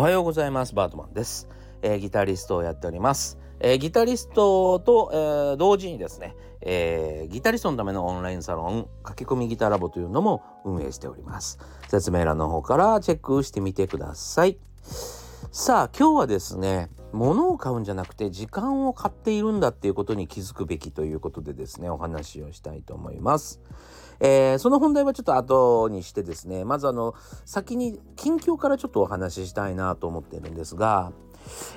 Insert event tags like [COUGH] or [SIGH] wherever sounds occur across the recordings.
おはようございます。バートマンです、えー、ギタリストをやっております、えー、ギタリストと、えー、同時にですね、えギタリストのためのオンラインサロン駆け込みギターラボというのも運営しております。説明欄の方からチェックしてみてください。さあ今日はですね物を買うんじゃなくて時間を買っているんだっていうことに気づくべきということでですねお話をしたいと思います。えー、その本題はちょっと後にしてですねまずあの先に近況からちょっとお話ししたいなと思ってるんですが、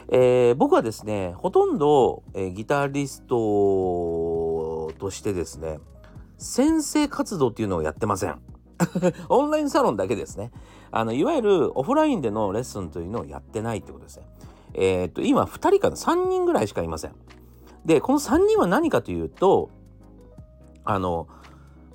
えー、僕はですねほとんど、えー、ギタリストとしてですね先生活動っていうのをやってません。[LAUGHS] オンラインサロンだけですね。あのいわゆるオフラインでのレッスンというのをやってないってことですね。えー、っと今2人かな？3人ぐらいしかいません。でこの3人は何かというとあの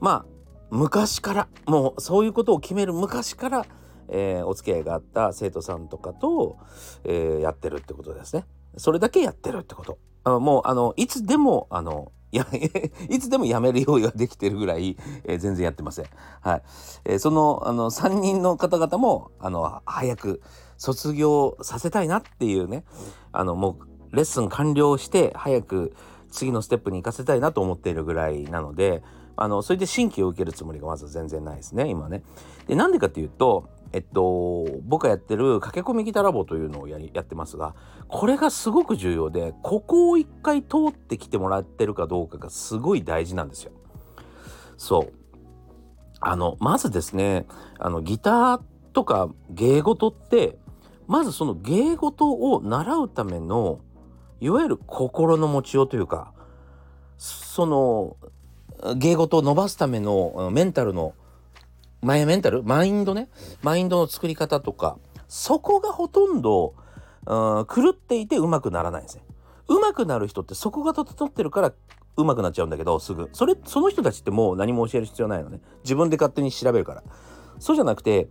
まあ昔からもうそういうことを決める昔から、えー、お付き合いがあった生徒さんとかと、えー、やってるってことですね。それだけやってるってこと。あもうあのいつでもあのや [LAUGHS] いつでもやめる用意ができてるぐらい、えー、全然やってません。はい。えー、そのあの3人の方々もあの早く卒業させたいなっていうねあのもうレッスン完了して早く次のステップに行かせたいなと思っているぐらいなのであのそれで新規を受けるつもりがまず全然ないですね今ね。でなんでかっていうとえっと僕がやってる駆け込みギターラボというのをやりやってますがこれがすごく重要でここを一回通ってきてもらってるかどうかがすごい大事なんですよ。そうあのまずですねあのギターとか芸事ってまずその芸事を習うためのいわゆる心の持ちようというかその芸事を伸ばすためのメンタルのマイメンタル？マインドね。マインドの作り方とか。そこがほとんど、うん、狂っていてうまくならないんですね。うまくなる人ってそこが整ってるからうまくなっちゃうんだけどすぐ。それその人たちってもう何も教える必要ないのね。自分で勝手に調べるから。そうじゃなくて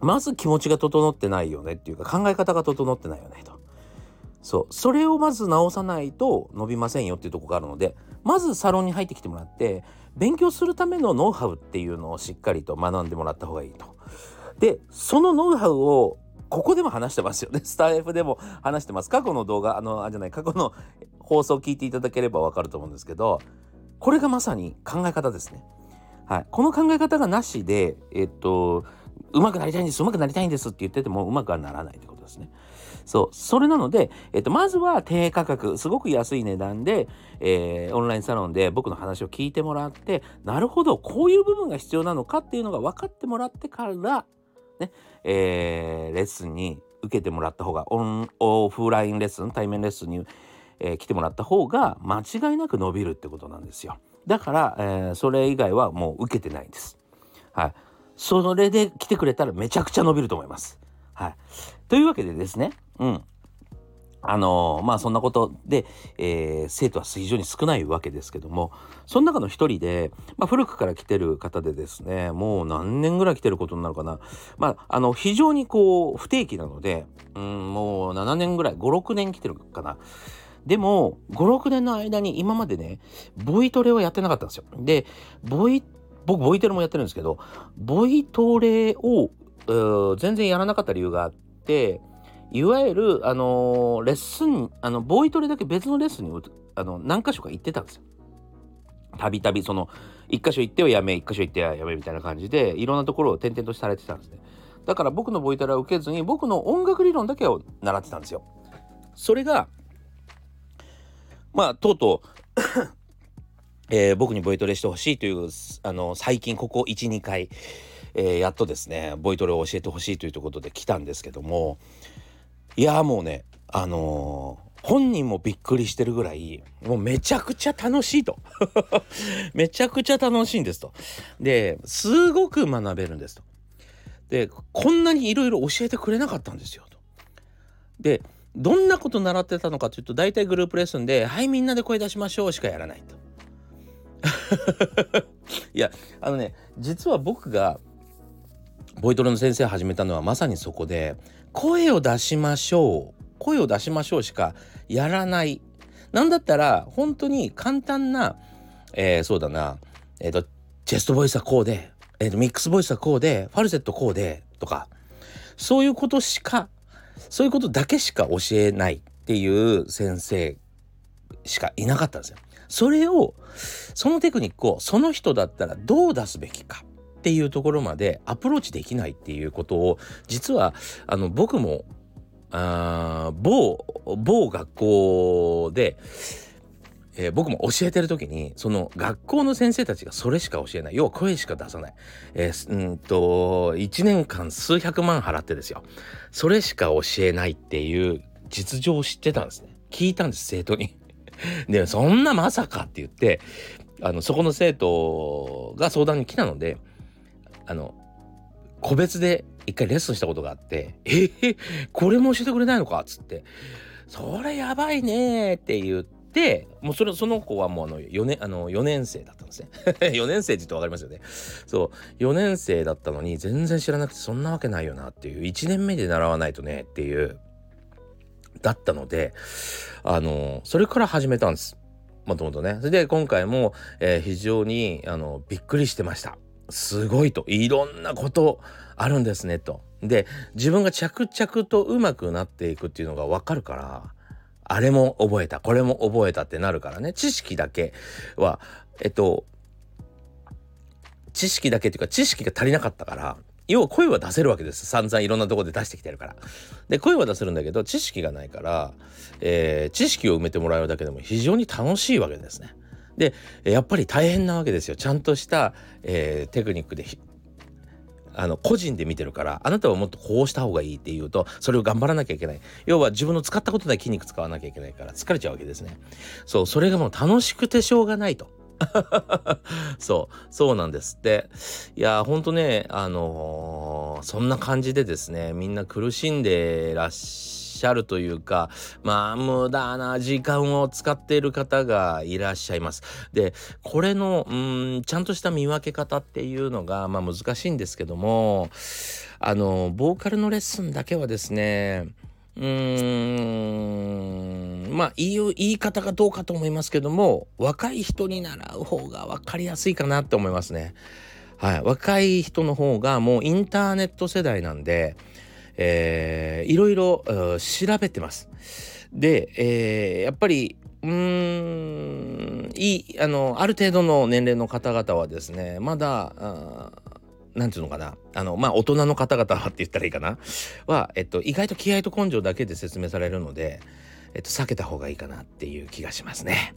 まず気持ちが整ってないよねっていうか考え方が整ってないよねと。そう。それをまず直さないと伸びませんよっていうとこがあるのでまずサロンに入ってきてもらって勉強するためのノウハウっていうのをしっかりと学んでもらった方がいいと。でそのノウハウをここでも話してますよね。[LAUGHS] スタイフでも話してます。過去の動画、あの、あじゃない、過去の放送を聞いていただければわかると思うんですけど、これがまさに考え方ですね。はい。この考え方がなしで、えっと、うまくなりたいんです、うまくなりたいんですって言っててもうまくはならないってことですね。そう。それなので、えっと、まずは低価格、すごく安い値段で、えー、オンラインサロンで僕の話を聞いてもらって、なるほど、こういう部分が必要なのかっていうのが分かってもらってから、ね、えー、レッスンに受けてもらった方が、オン、オフラインレッスン、対面レッスンに、えー、来てもらった方が、間違いなく伸びるってことなんですよ。だから、えー、それ以外はもう受けてないんです。はい。それで来てくれたらめちゃくちゃ伸びると思います。はい。というわけでですね、うん。あのー、まあそんなことで、えー、生徒は非常に少ないわけですけどもその中の一人で、まあ、古くから来てる方でですねもう何年ぐらい来てることになるかなまああの非常にこう不定期なので、うん、もう7年ぐらい56年来てるかな。でも56年の間に今までねボイトレをやってなかったんですよ。でボイ僕ボイトレもやってるんですけどボイトレを全然やらなかった理由があっていわゆる、あのー、レッスンあのボイトレだけ別のレッスンにあの何箇所か行ってたんですよ。たびたびその一箇所行ってはやめ一箇所行ってはやめみたいな感じでいろんなところを転々とされてたんですね。だから僕のボイトレは受けずに僕の音楽理論だけを習ってたんですよ。それがまあとうとうえー、僕にボイトレしてほしいというあの最近ここ12回、えー、やっとですねボイトレを教えてほしいということで来たんですけどもいやもうねあのー、本人もびっくりしてるぐらいもうめちゃくちゃ楽しいと。[LAUGHS] めちゃくちゃ楽しいんですと。ですごく学べるんですと。でこんなにいろいろ教えてくれなかったんですよと。でどんなこと習ってたのかというと大体グループレッスンで「はいみんなで声出しましょう」しかやらないと。[LAUGHS] いやあのね実は僕がボイトレの先生始めたのはまさにそこで声を出しましょう。声を出しましょうしかやらない。なんだったら本当に簡単な、えー、そうだな。えっ、ー、とチェストボイスはこうで、えーと、ミックスボイスはこうでファルセットこうでとか。そういうことしかそういうことだけしか教えないっていう先生しかいなかったんですよ。それをそのテクニックをその人だったらどう出すべきか。っていうところまでアプローチできないっていうことを実はあの僕もあ某某学校で、えー、僕も教えてる時にその学校の先生たちがそれしか教えない。要は声しか出さない、えー、うんと1年間数百万払ってですよ。それしか教えないっていう実情を知ってたんですね。聞いたんです生徒に。[LAUGHS] でそんなまさかって言ってあのそこの生徒が相談に来たのであの個別で一回レッスンしたことがあって「えー、これも教えてくれないのか?」っつって「それやばいね」って言ってもうそれその子はもうあの 4, 年あの4年生だったんですね。[LAUGHS] 4年生って言って分かりますよね。そう4年生だったのに全然知らなくてそんなわけないよなっていう1年目で習わないとねっていうだったのであのそれから始めたんです。もともとね。それで今回も、えー、非常にあのびっくりしてました。すごいといろんなことあるんですねと。で自分が着々とうまくなっていくっていうのが分かるからあれも覚えたこれも覚えたってなるからね知識だけはえっと知識だけっていうか知識が足りなかったから要は声は出せるわけです散々いろんなとこで出してきてるから。で声は出せるんだけど知識がないから、えー、知識を埋めてもらうだけでも非常に楽しいわけですね。でやっぱり大変なわけですよ。ちゃんとした、えー、テクニックであの個人で見てるからあなたはもっとこうした方がいいっていうとそれを頑張らなきゃいけない。要は自分の使ったことない筋肉使わなきゃいけないから疲れちゃうわけですね。そうそれがもう楽しくてしょうがないと。[LAUGHS] そうそうなんです。っていやほんとねあのー、そんな感じでですねみんな苦しんでらっしゃしゃるというかまあ無駄な時間を使っている方がいらっしゃいます。でこれのうんちゃんとした見分け方っていうのがまあ難しいんですけどもあのボーカルのレッスンだけはですねうーんまあ言い言い方がどうかと思いますけども若い人に習う方が分かりやすいかなって思いますね。はい、若い人の方がもうインターネット世代なんでえー、いろいろ調べてます。で、えー、やっぱりうーんいいあのある程度の年齢の方々はですねまだ何て言うのかなあのまあ大人の方々はって言ったらいいかなは、えっと、意外と気合と根性だけで説明されるので、えっと、避けた方がいいかなっていう気がしますね。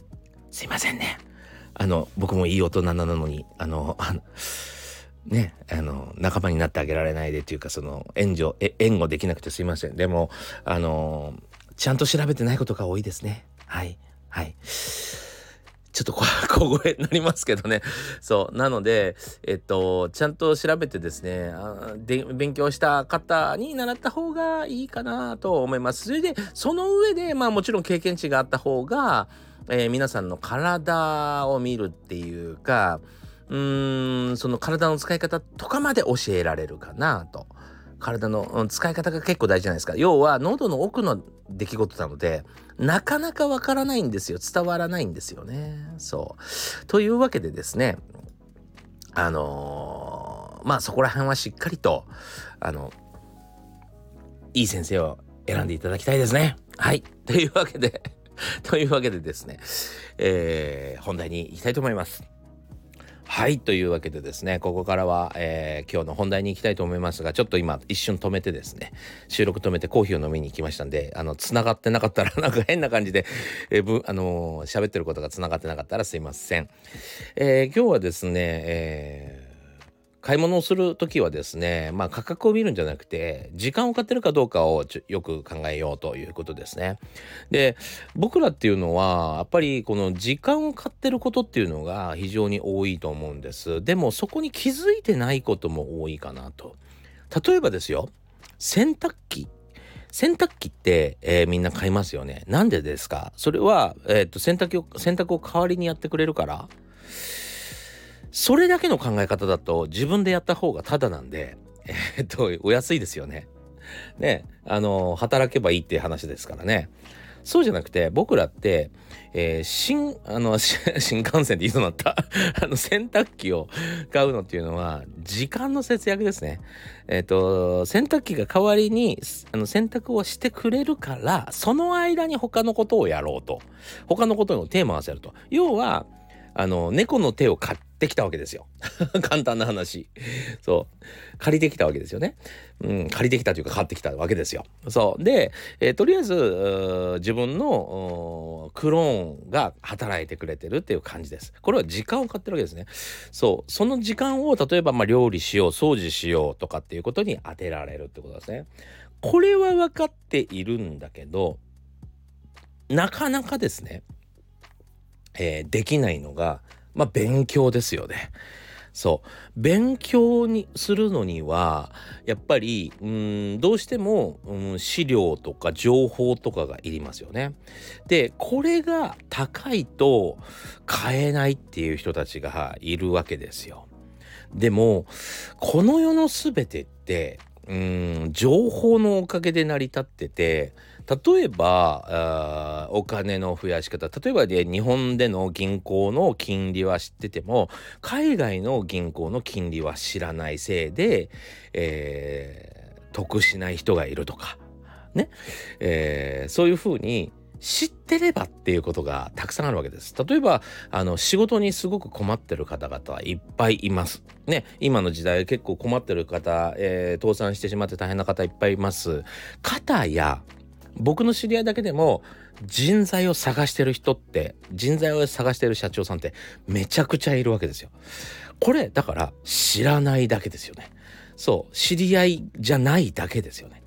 すいませんね。あの僕もいい大人なのにあのあのね、あの、仲間になってあげられないでっていうか、その、援助、援護できなくてすいません。でも、あの、ちゃんと調べてないことが多いですね。はい。はい。ちょっと [LAUGHS] 小声になりますけどね。そう。なので、えっと、ちゃんと調べてですね、あで勉強した方に習った方がいいかなと思います。それで、その上で、まあもちろん経験値があった方が、えー、皆さんの体を見るっていうか、うーんその体の使い方とかまで教えられるかなと。体の使い方が結構大事じゃないですか。要は喉の奥の出来事なのでなかなかわからないんですよ。伝わらないんですよね。そう。というわけでですねあのー、まあそこら辺はしっかりとあのいい先生を選んでいただきたいですね。はい。というわけでというわけでですね、えー、本題に行きたいと思います。はいというわけでですねここからは、えー、今日の本題に行きたいと思いますがちょっと今一瞬止めてですね収録止めてコーヒーを飲みに行きましたんであの繋がってなかったら [LAUGHS] なんか変な感じで、えー、ぶあのー、喋ってることが繋がってなかったらすいません、えー、今日はですね、えー買い物をする時はですねまあ価格を見るんじゃなくて時間を買ってるかどうかをよく考えようということですね。で僕らっていうのはやっぱりこの時間を買ってることっていうのが非常に多いと思うんです。でもそこに気づいてないことも多いかなと。例えばですよ洗濯機洗濯機って、えー、みんな買いますよね。なんでですか？それは、えー、と洗濯洗濯を代わりにやってくれるからそれだけの考え方だと自分でやった方がタダなんで、えっと、お安いですよね。ね、あの、働けばいいっていう話ですからね。そうじゃなくて僕らって、えー、新あの [LAUGHS] 新幹線で言いそうになった [LAUGHS] あの洗濯機を買うのっていうのは時間の節約ですね。えっ、ー、と洗濯機が代わりにあの洗濯をしてくれるからその間に他のことをやろうと他のことにテーマを合わせると要はあの猫の手を買ってきたわけですよ。[LAUGHS] 簡単な話。そう。借りてきたわけですよね、うん、借りてきたというか買ってきたわけですよ。そう。で、えー、とりあえず自分のクローンが働いてくれてるっていう感じです。これは時間を買ってるわけですね。そう。その時間を例えばまあ料理しよう掃除しようとかっていうことに当てられるってことですね。これは分かっているんだけどなかなかですね。えー、できないのが、まあ、勉強ですよね。そう。勉強にするのには、やっぱり、うん、どうしても、うん、資料とか情報とかがいりますよね。で、これが高いと買えないっていう人たちがいるわけですよ。でも、この世の全てって、うん、情報のおかげで成り立ってて、例えばお金の増やし方例えばで日本での銀行の金利は知ってても海外の銀行の金利は知らないせいで、えー、得しない人がいるとかね、えー、そういうふうに知ってればっていうことがたくさんあるわけです。例えば、あの、仕事にすごく困ってる方々はいっぱいいます。ね、今の時代結構困ってる方、えー、倒産してしまって大変な方いっぱいいます。方や、僕の知り合いだけでも人材を探してる人って人材を探してる社長さんってめちゃくちゃいるわけですよ。これだから知らないだけですよね。そう知り合いじゃないだけですよね。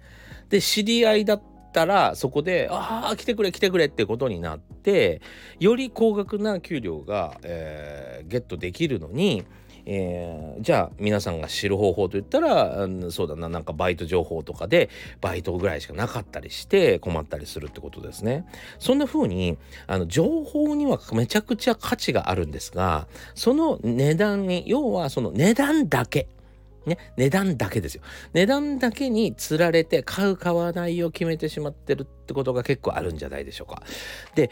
で知り合いだったらそこで「ああ来てくれ来てくれ」ってことになってより高額な給料が、えー、ゲットできるのにえー、じゃあ皆さんが知る方法といったら、うん、そうだななんかバイト情報とかでバイトぐらいしかなかったりして困ったりするってことですね。そんな風にあの情報にはめちゃくちゃ価値があるんですがその値段に要はその値段だけね、値段だけですよ。値段だけにつられて買う買わないを決めてしまってるってことが結構あるんじゃないでしょうか。で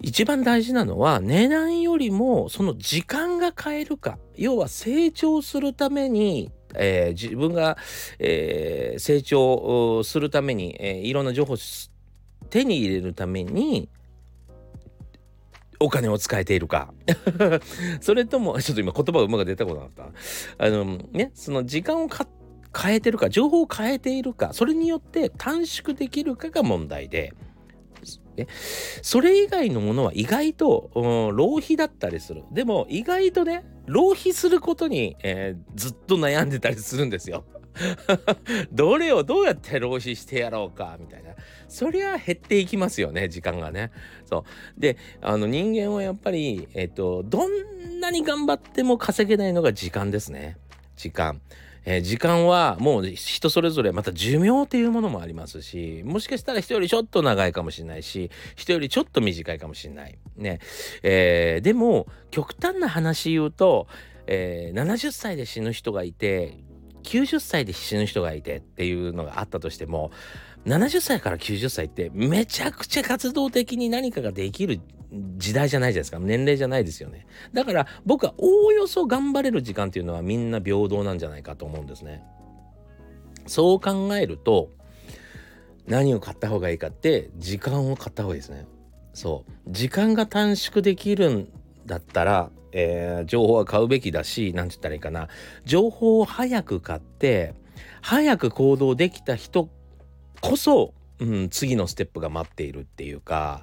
一番大事なのは値段よりもその時間が変えるか要は成長するために、えー、自分が、えー、成長するために、えー、いろんな情報を手に入れるためにお金を使えているか [LAUGHS] それとも [LAUGHS] ちょっと今言葉がうまく出たことなかったあのねその時間を変えてるか情報を変えているかそれによって短縮できるかが問題で。ね、それ以外のものは意外と、うん、浪費だったりする。でも意外とね、浪費することに、えー、ずっと悩んでたりするんですよ。[LAUGHS] どれをどうやって浪費してやろうかみたいな。そりゃ減っていきますよね時間がね。そう。であの人間はやっぱりえっとどんなに頑張っても稼げないのが時間ですね。時間。えー、時間はもう人それぞれまた寿命っていうものもありますしもしかしたら人よりちょっと長いかもしれないし人よりちょっと短いかもしれない。ね。えー、でも極端な話言うと、えー、70歳で死ぬ人がいて90歳で死ぬ人がいてっていうのがあったとしても70歳から90歳ってめちゃくちゃ活動的に何かができる時代じゃないじゃないですか。年齢じゃないですよね。だから僕はおおよそ頑張れる時間っていうのはみんな平等なんじゃないかと思うんですね。そう考えると何を買った方がいいかって時間を買った方がいいですね。そう。時間が短縮できるんだったら、えー、情報は買うべきだし何て言ったらいいかな。情報を早く買って早く行動できた人こそうん、次のステップが待っているっていうか、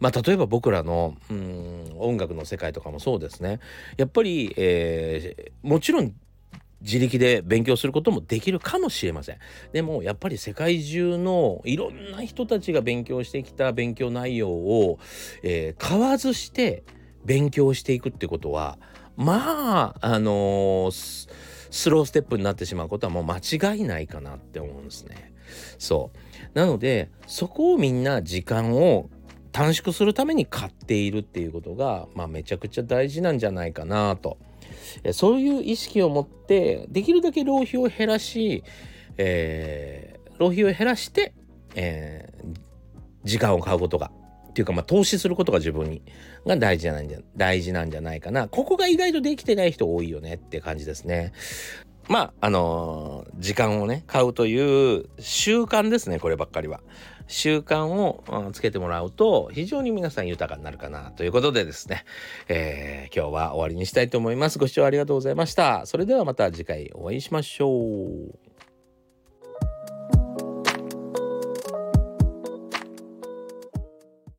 まあ、例えば僕らの、うん、音楽の世界とかもそうですね。やっぱり、えー、もちろん自力で勉強することもできるかもしれません。でもやっぱり世界中のいろんな人たちが勉強してきた勉強内容を、えー、買わずして勉強していくってことはまああのー、スローステップになってしまうことはもう間違いないかなって思うんですね。そうなのでそこをみんな時間を短縮するために買っているっていうことが、まあ、めちゃくちゃ大事なんじゃないかなとそういう意識を持ってできるだけ浪費を減らし、えー、浪費を減らして、えー、時間を買うことが。っていうかまあ投資することが自分にが大事なんじゃ大事なんじゃないかな。ここが意外とできてない人多いよねって感じですね。まああのー、時間をね買うという習慣ですねこればっかりは。習慣を、うん、つけてもらうと非常に皆さん豊かになるかなということでですね、えー、今日は終わりにしたいと思います。ご視聴ありがとうございました。それではまた次回お会いしましょう。